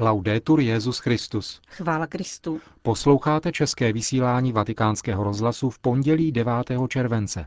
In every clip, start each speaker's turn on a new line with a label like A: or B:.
A: Laudetur Jezus Christus.
B: Chvála Kristu.
A: Posloucháte české vysílání Vatikánského rozhlasu v pondělí 9. července.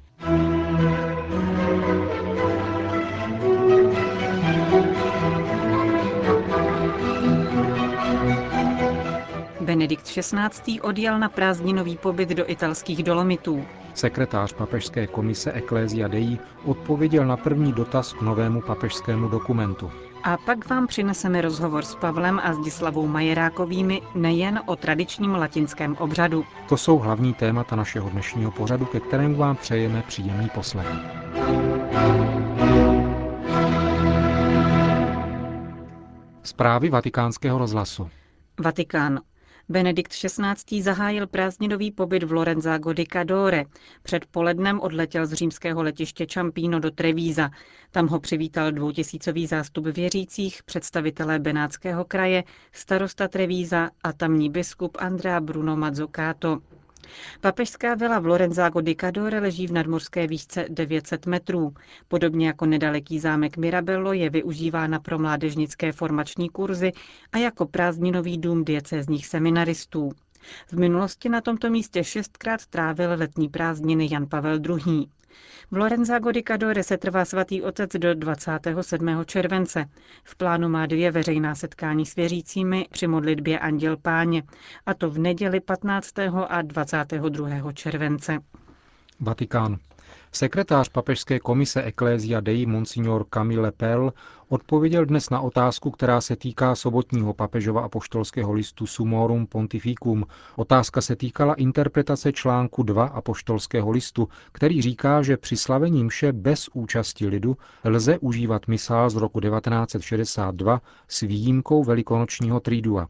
B: Benedikt XVI. odjel na prázdninový pobyt do italských Dolomitů.
A: Sekretář papežské komise Ecclesia Dei odpověděl na první dotaz k novému papežskému dokumentu.
B: A pak vám přineseme rozhovor s Pavlem a Zdislavou Majerákovými nejen o tradičním latinském obřadu.
A: To jsou hlavní témata našeho dnešního pořadu, ke kterému vám přejeme příjemný poslech. Zprávy vatikánského rozhlasu.
B: Vatikán. Benedikt XVI. zahájil prázdninový pobyt v Lorenzago di Cadore. Před polednem odletěl z římského letiště Čampíno do Trevíza. Tam ho přivítal dvoutisícový zástup věřících, představitelé Benátského kraje, starosta Trevíza a tamní biskup Andrea Bruno Mazzocato. Papežská vila v Lorenzago di Cadore leží v nadmorské výšce 900 metrů. Podobně jako nedaleký zámek Mirabello je využívána pro mládežnické formační kurzy a jako prázdninový dům diecézních seminaristů. V minulosti na tomto místě šestkrát trávil letní prázdniny Jan Pavel II. V Lorenzago di Cadore se trvá svatý otec do 27. července. V plánu má dvě veřejná setkání s věřícími při modlitbě Anděl Páně, a to v neděli 15. a 22. července.
A: Vatikán. Sekretář papežské komise Ecclesia Dei Monsignor Camille Pell odpověděl dnes na otázku, která se týká sobotního papežova apoštolského listu Sumorum Pontificum. Otázka se týkala interpretace článku 2 apoštolského listu, který říká, že při slavení mše bez účasti lidu lze užívat misál z roku 1962 s výjimkou velikonočního trídua.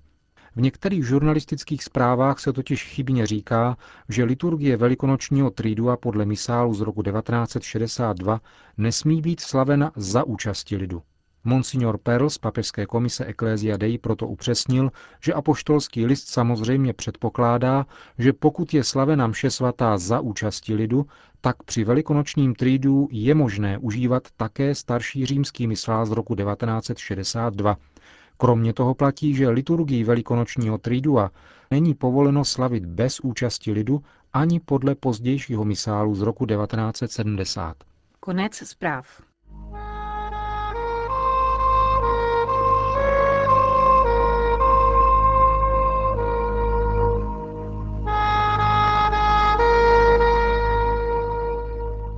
A: V některých žurnalistických zprávách se totiž chybně říká, že liturgie velikonočního trídua podle misálu z roku 1962 nesmí být slavena za účasti lidu. Monsignor Perl z papežské komise Ecclesia Dei proto upřesnil, že apoštolský list samozřejmě předpokládá, že pokud je slavena mše svatá za účasti lidu, tak při velikonočním trídu je možné užívat také starší římský mislál z roku 1962, Kromě toho platí, že liturgii velikonočního tridua není povoleno slavit bez účasti lidu ani podle pozdějšího misálu z roku 1970.
B: Konec zpráv.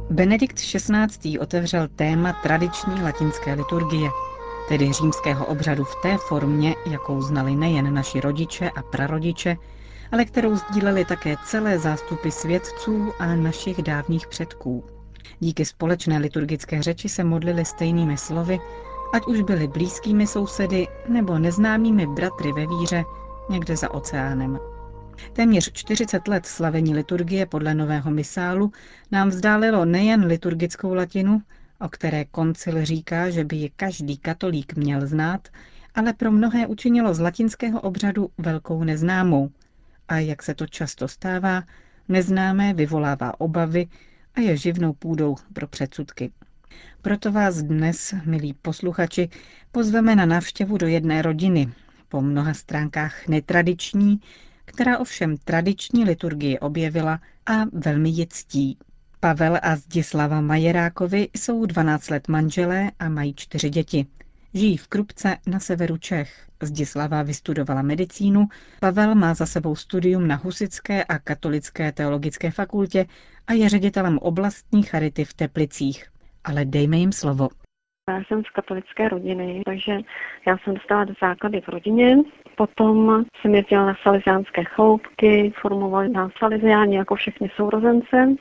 B: Benedikt XVI. otevřel téma tradiční latinské liturgie tedy římského obřadu v té formě, jakou znali nejen naši rodiče a prarodiče, ale kterou sdíleli také celé zástupy svědců a našich dávných předků. Díky společné liturgické řeči se modlili stejnými slovy, ať už byli blízkými sousedy nebo neznámými bratry ve víře někde za oceánem. Téměř 40 let slavení liturgie podle nového misálu nám vzdálilo nejen liturgickou latinu, o které koncil říká, že by ji každý katolík měl znát, ale pro mnohé učinilo z latinského obřadu velkou neznámou. A jak se to často stává, neznámé vyvolává obavy a je živnou půdou pro předsudky. Proto vás dnes, milí posluchači, pozveme na návštěvu do jedné rodiny, po mnoha stránkách netradiční, která ovšem tradiční liturgii objevila a velmi ji ctí. Pavel a Zdislava Majerákovi jsou 12 let manželé a mají čtyři děti. Žijí v Krupce na severu Čech. Zdislava vystudovala medicínu, Pavel má za sebou studium na Husické a Katolické teologické fakultě a je ředitelem oblastní charity v Teplicích. Ale dejme jim slovo.
C: Já jsem z katolické rodiny, takže já jsem dostala do základy v rodině. Potom jsem jezdila na saliziánské chloupky, formovali nás saliziáni jako všechny sourozence.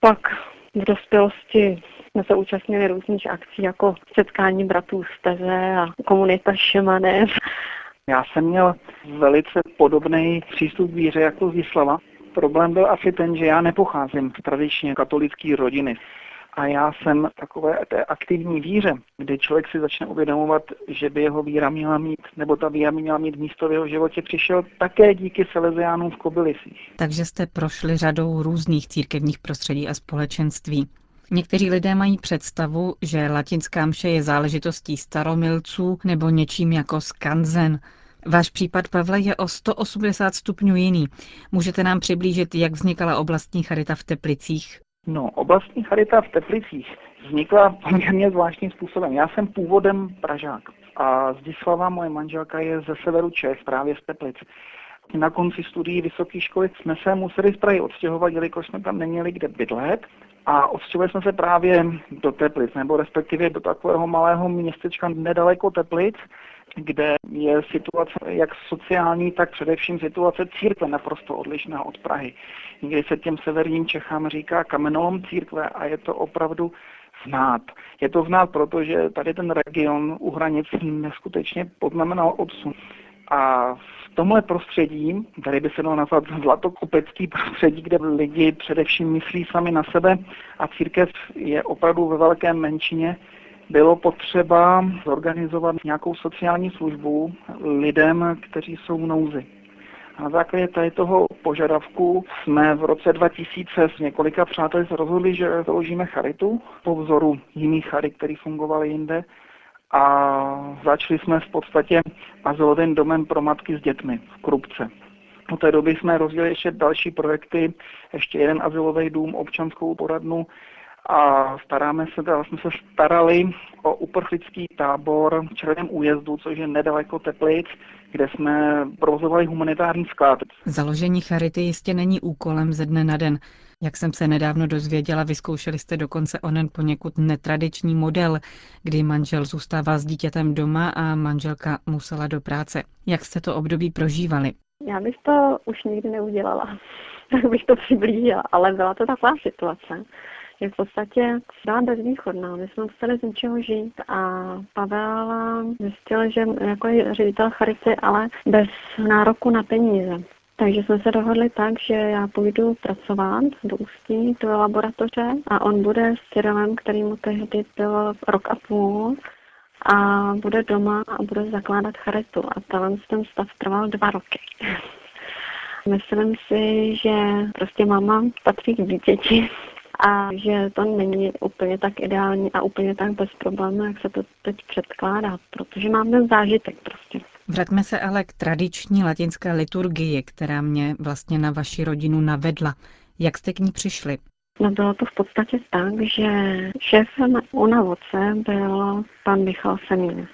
C: Pak v dospělosti jsme se účastnili různých akcí jako setkání bratů z Teze a komunita Šemanev.
D: Já jsem měl velice podobný přístup k víře jako Zdislava. Problém byl asi ten, že já nepocházím z tradičně katolické rodiny. A já jsem takové té aktivní víře, kdy člověk si začne uvědomovat, že by jeho víra měla mít, nebo ta víra měla mít místo v jeho životě, přišel také díky Salesiánům v Kobylisích.
B: Takže jste prošli řadou různých církevních prostředí a společenství. Někteří lidé mají představu, že latinská mše je záležitostí staromilců nebo něčím jako skanzen. Váš případ, Pavle, je o 180 stupňů jiný. Můžete nám přiblížit, jak vznikala oblastní charita v Teplicích?
D: No, oblastní charita v Teplicích vznikla poměrně zvláštním způsobem. Já jsem původem Pražák a Zdislava, moje manželka, je ze severu Čech, právě z Teplic. Na konci studií vysoké školy jsme se museli z Prahy odstěhovat, jelikož jsme tam neměli kde bydlet a odstěhovali jsme se právě do Teplic, nebo respektive do takového malého městečka nedaleko Teplic, kde je situace jak sociální, tak především situace církve naprosto odlišná od Prahy. Někdy se těm severním Čechám říká kamenolom církve a je to opravdu znát. Je to znát, protože tady ten region u hranic neskutečně poznamenal odsun. A v tomhle prostředí, tady by se dalo nazvat zlatokupecký prostředí, kde lidi především myslí sami na sebe a církev je opravdu ve velké menšině, bylo potřeba zorganizovat nějakou sociální službu lidem, kteří jsou v nouzi. A na základě tady toho požadavku jsme v roce 2000 s několika přáteli se rozhodli, že založíme charitu po vzoru jiných charit, které fungovaly jinde. A začali jsme v podstatě azylovým domem pro matky s dětmi v Krupce. Od té doby jsme rozdělili ještě další projekty, ještě jeden azylový dům, občanskou poradnu, a staráme se, teda jsme se starali o uprchlický tábor v Černém újezdu, což je nedaleko Teplic, kde jsme provozovali humanitární sklad.
B: Založení charity jistě není úkolem ze dne na den. Jak jsem se nedávno dozvěděla, vyzkoušeli jste dokonce onen poněkud netradiční model, kdy manžel zůstává s dítětem doma a manželka musela do práce. Jak jste to období prožívali?
C: Já bych to už nikdy neudělala, tak bych to přiblížila, ale byla to taková situace, je v podstatě byla bezvýchodná. My jsme museli z ničeho žít a Pavel zjistil, že jako je ředitel charity, ale bez nároku na peníze. Takže jsme se dohodli tak, že já půjdu pracovat do Ústí, do laboratoře a on bude s Cyrilem, který mu tehdy byl rok a půl a bude doma a bude zakládat charitu. A ten stav trval dva roky. Myslím si, že prostě máma patří k dítěti a že to není úplně tak ideální a úplně tak bez problémů, jak se to teď předkládá, protože mám ten zážitek prostě.
B: Vraťme se ale k tradiční latinské liturgii, která mě vlastně na vaši rodinu navedla. Jak jste k ní přišli?
C: No bylo to v podstatě tak, že šéfem Unavoce byl pan Michal Semín,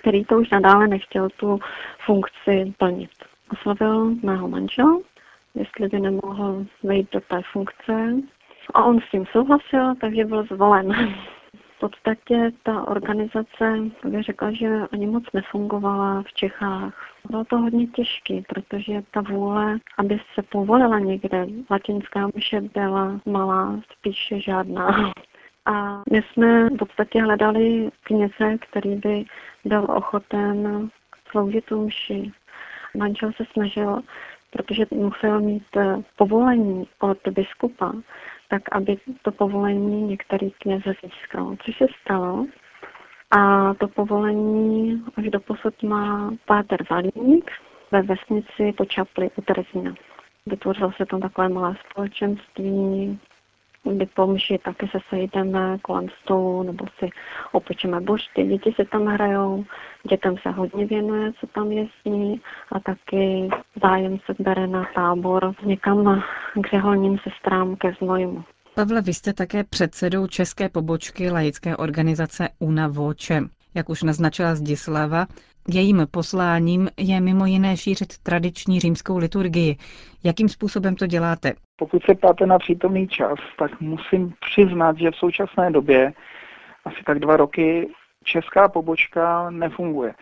C: který to už nadále nechtěl tu funkci plnit. Oslovil mého manžela, jestli by nemohl vejít do té funkce a on s tím souhlasil, takže byl zvolen. V podstatě ta organizace, bych řekla, že ani moc nefungovala v Čechách. Bylo to hodně těžké, protože ta vůle, aby se povolila někde, latinská myše byla malá, spíše žádná. A my jsme v podstatě hledali kněze, který by byl ochoten sloužit tu mši. Manžel se snažil, protože musel mít povolení od biskupa, tak aby to povolení některý kněz získal, což se stalo. A to povolení až do posud má Páter Valík ve vesnici Počapli u Terezína. Vytvořilo se tam takové malé společenství, kdy po mši taky se sejdeme kolem stolu nebo si opečeme božty. Děti se tam hrajou, dětem se hodně věnuje, co tam jezdí a taky zájem se bere na tábor někam k řeholním sestrám ke Znojmu.
B: Pavle, vy jste také předsedou české pobočky laické organizace Una Voce. Jak už naznačila Zdislava, jejím posláním je mimo jiné šířit tradiční římskou liturgii. Jakým způsobem to děláte?
D: Pokud se ptáte na přítomný čas, tak musím přiznat, že v současné době, asi tak dva roky, česká pobočka nefunguje.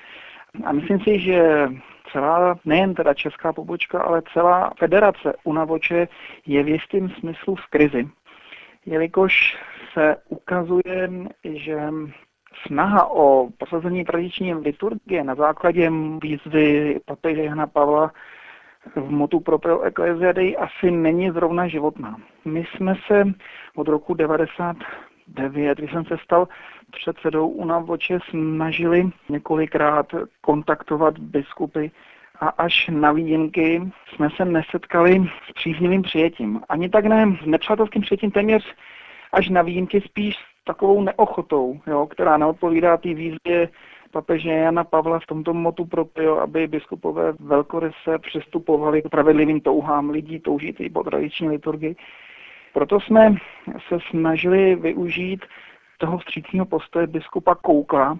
D: A myslím si, že celá, nejen teda česká pobočka, ale celá federace Unavoče je v jistém smyslu v krizi jelikož se ukazuje, že snaha o prosazení tradiční liturgie na základě výzvy papeže Jana Pavla v motu pro Ecclesia Dei asi není zrovna životná. My jsme se od roku 99, když jsem se stal předsedou UNAVOČE, snažili několikrát kontaktovat biskupy a až na výjimky jsme se nesetkali s příznivým přijetím. Ani tak ne s nepřátelským přijetím, téměř až na výjimky spíš s takovou neochotou, jo, která neodpovídá té výzvě papeže Jana Pavla v tomto motu propio, aby biskupové velkoryse přistupovali k pravedlivým touhám lidí toužící po tradiční liturgii. Proto jsme se snažili využít toho vstřícního postoje biskupa Koukla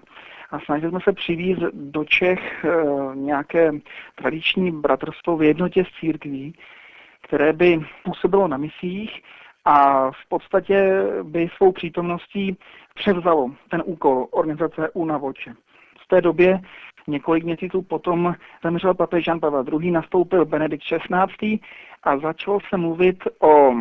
D: a snažili jsme se přivízt do Čech eh, nějaké tradiční bratrstvo v jednotě s církví, které by působilo na misích a v podstatě by svou přítomností převzalo ten úkol organizace UNA Voče. V té době Několik měsíců potom zemřel papež Jan Pavel II, nastoupil Benedikt XVI a začalo se mluvit o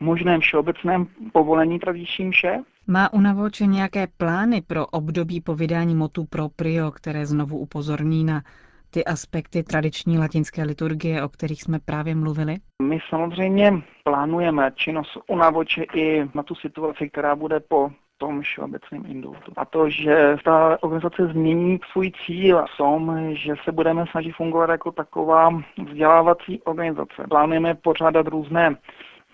D: možném všeobecném povolení tradiční mše.
B: Má Unavoče nějaké plány pro období po vydání motu proprio, které znovu upozorní na ty aspekty tradiční latinské liturgie, o kterých jsme právě mluvili?
D: My samozřejmě plánujeme činnost Unavoče i na tu situaci, která bude po tom všeobecném indultu. A to, že ta organizace změní svůj cíl v že se budeme snažit fungovat jako taková vzdělávací organizace. Plánujeme pořádat různé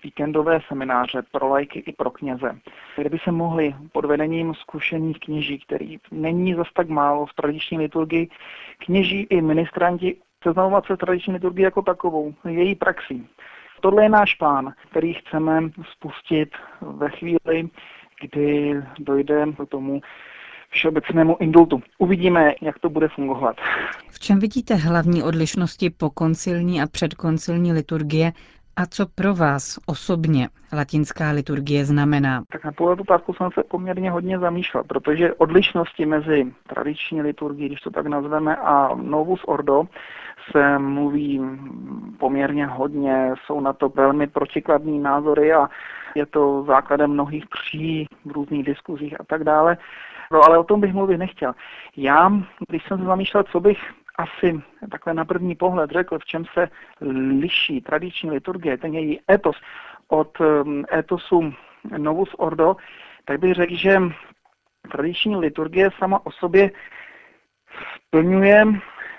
D: víkendové semináře pro lajky i pro kněze, kde by se mohli pod vedením zkušených kněží, který není zas tak málo v tradiční liturgii, kněží i ministranti seznamovat se tradiční liturgii jako takovou, její praxí. Tohle je náš plán, který chceme spustit ve chvíli, kdy dojde k tomu všeobecnému indultu. Uvidíme, jak to bude fungovat.
B: V čem vidíte hlavní odlišnosti po koncilní a předkoncilní liturgie a co pro vás osobně latinská liturgie znamená?
D: Tak na tuhle otázku jsem se poměrně hodně zamýšlel, protože odlišnosti mezi tradiční liturgií, když to tak nazveme, a Novus Ordo se mluví poměrně hodně, jsou na to velmi protikladní názory a je to základem mnohých pří v různých diskuzích a tak dále. No ale o tom bych mluvit nechtěl. Já, když jsem se zamýšlel, co bych asi takhle na první pohled řekl, v čem se liší tradiční liturgie, ten její etos od um, etosu Novus Ordo, tak bych řekl, že tradiční liturgie sama o sobě splňuje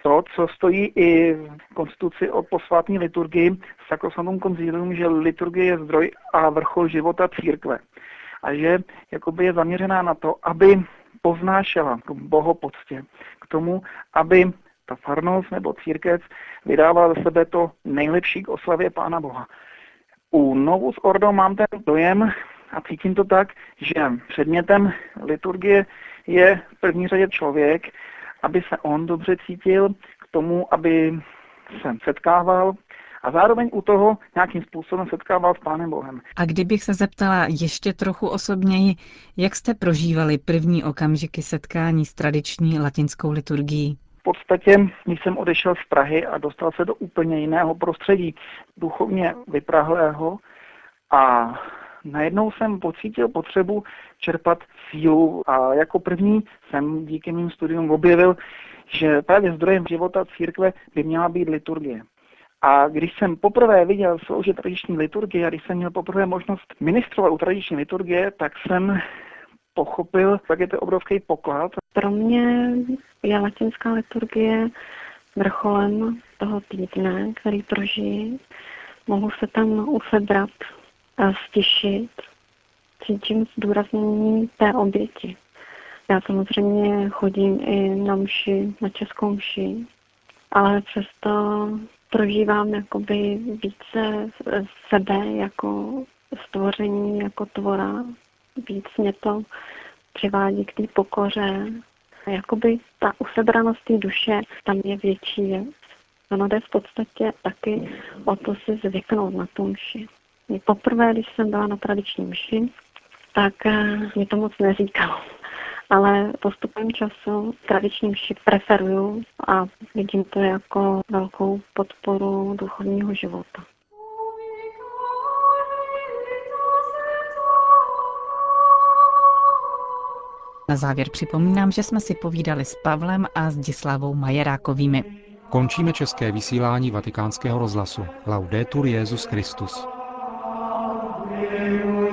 D: to, co stojí i v konstituci o posvátní liturgii Sacrosanctum Concilium, že liturgie je zdroj a vrchol života církve. A že jakoby je zaměřená na to, aby poznášela k bohopoctě, k tomu, aby ta farnost nebo církev vydává ze sebe to nejlepší k oslavě Pána Boha. U Novus Ordo mám ten dojem, a cítím to tak, že předmětem liturgie je v první řadě člověk, aby se on dobře cítil k tomu, aby se setkával a zároveň u toho nějakým způsobem setkával s Pánem Bohem.
B: A kdybych se zeptala ještě trochu osobněji, jak jste prožívali první okamžiky setkání s tradiční latinskou liturgií?
D: podstatě, když jsem odešel z Prahy a dostal se do úplně jiného prostředí, duchovně vyprahlého a najednou jsem pocítil potřebu čerpat sílu a jako první jsem díky mým studium objevil, že právě zdrojem života církve by měla být liturgie. A když jsem poprvé viděl sloužit tradiční liturgie a když jsem měl poprvé možnost ministrovat u tradiční liturgie, tak jsem pochopil, jak je to obrovský poklad.
C: Pro mě je latinská liturgie vrcholem toho týdne, který prožijí. Mohu se tam usebrat a stěšit. Cítím zdůraznění té oběti. Já samozřejmě chodím i na mši, na českou mši, ale přesto prožívám jakoby více sebe jako stvoření, jako tvora. Víc mě to přivádí k té pokoře. Jakoby ta usebranost té duše tam je větší. Ono jde v podstatě taky o to si zvyknout na tu mši. Poprvé, když jsem byla na tradiční mši, tak eh, mě to moc neříkalo. Ale postupem času tradiční mši preferuju a vidím to jako velkou podporu duchovního života.
B: Na závěr připomínám, že jsme si povídali s Pavlem a s Dislavou Majerákovými.
A: Končíme české vysílání vatikánského rozhlasu. Laudetur Jezus Christus. Deus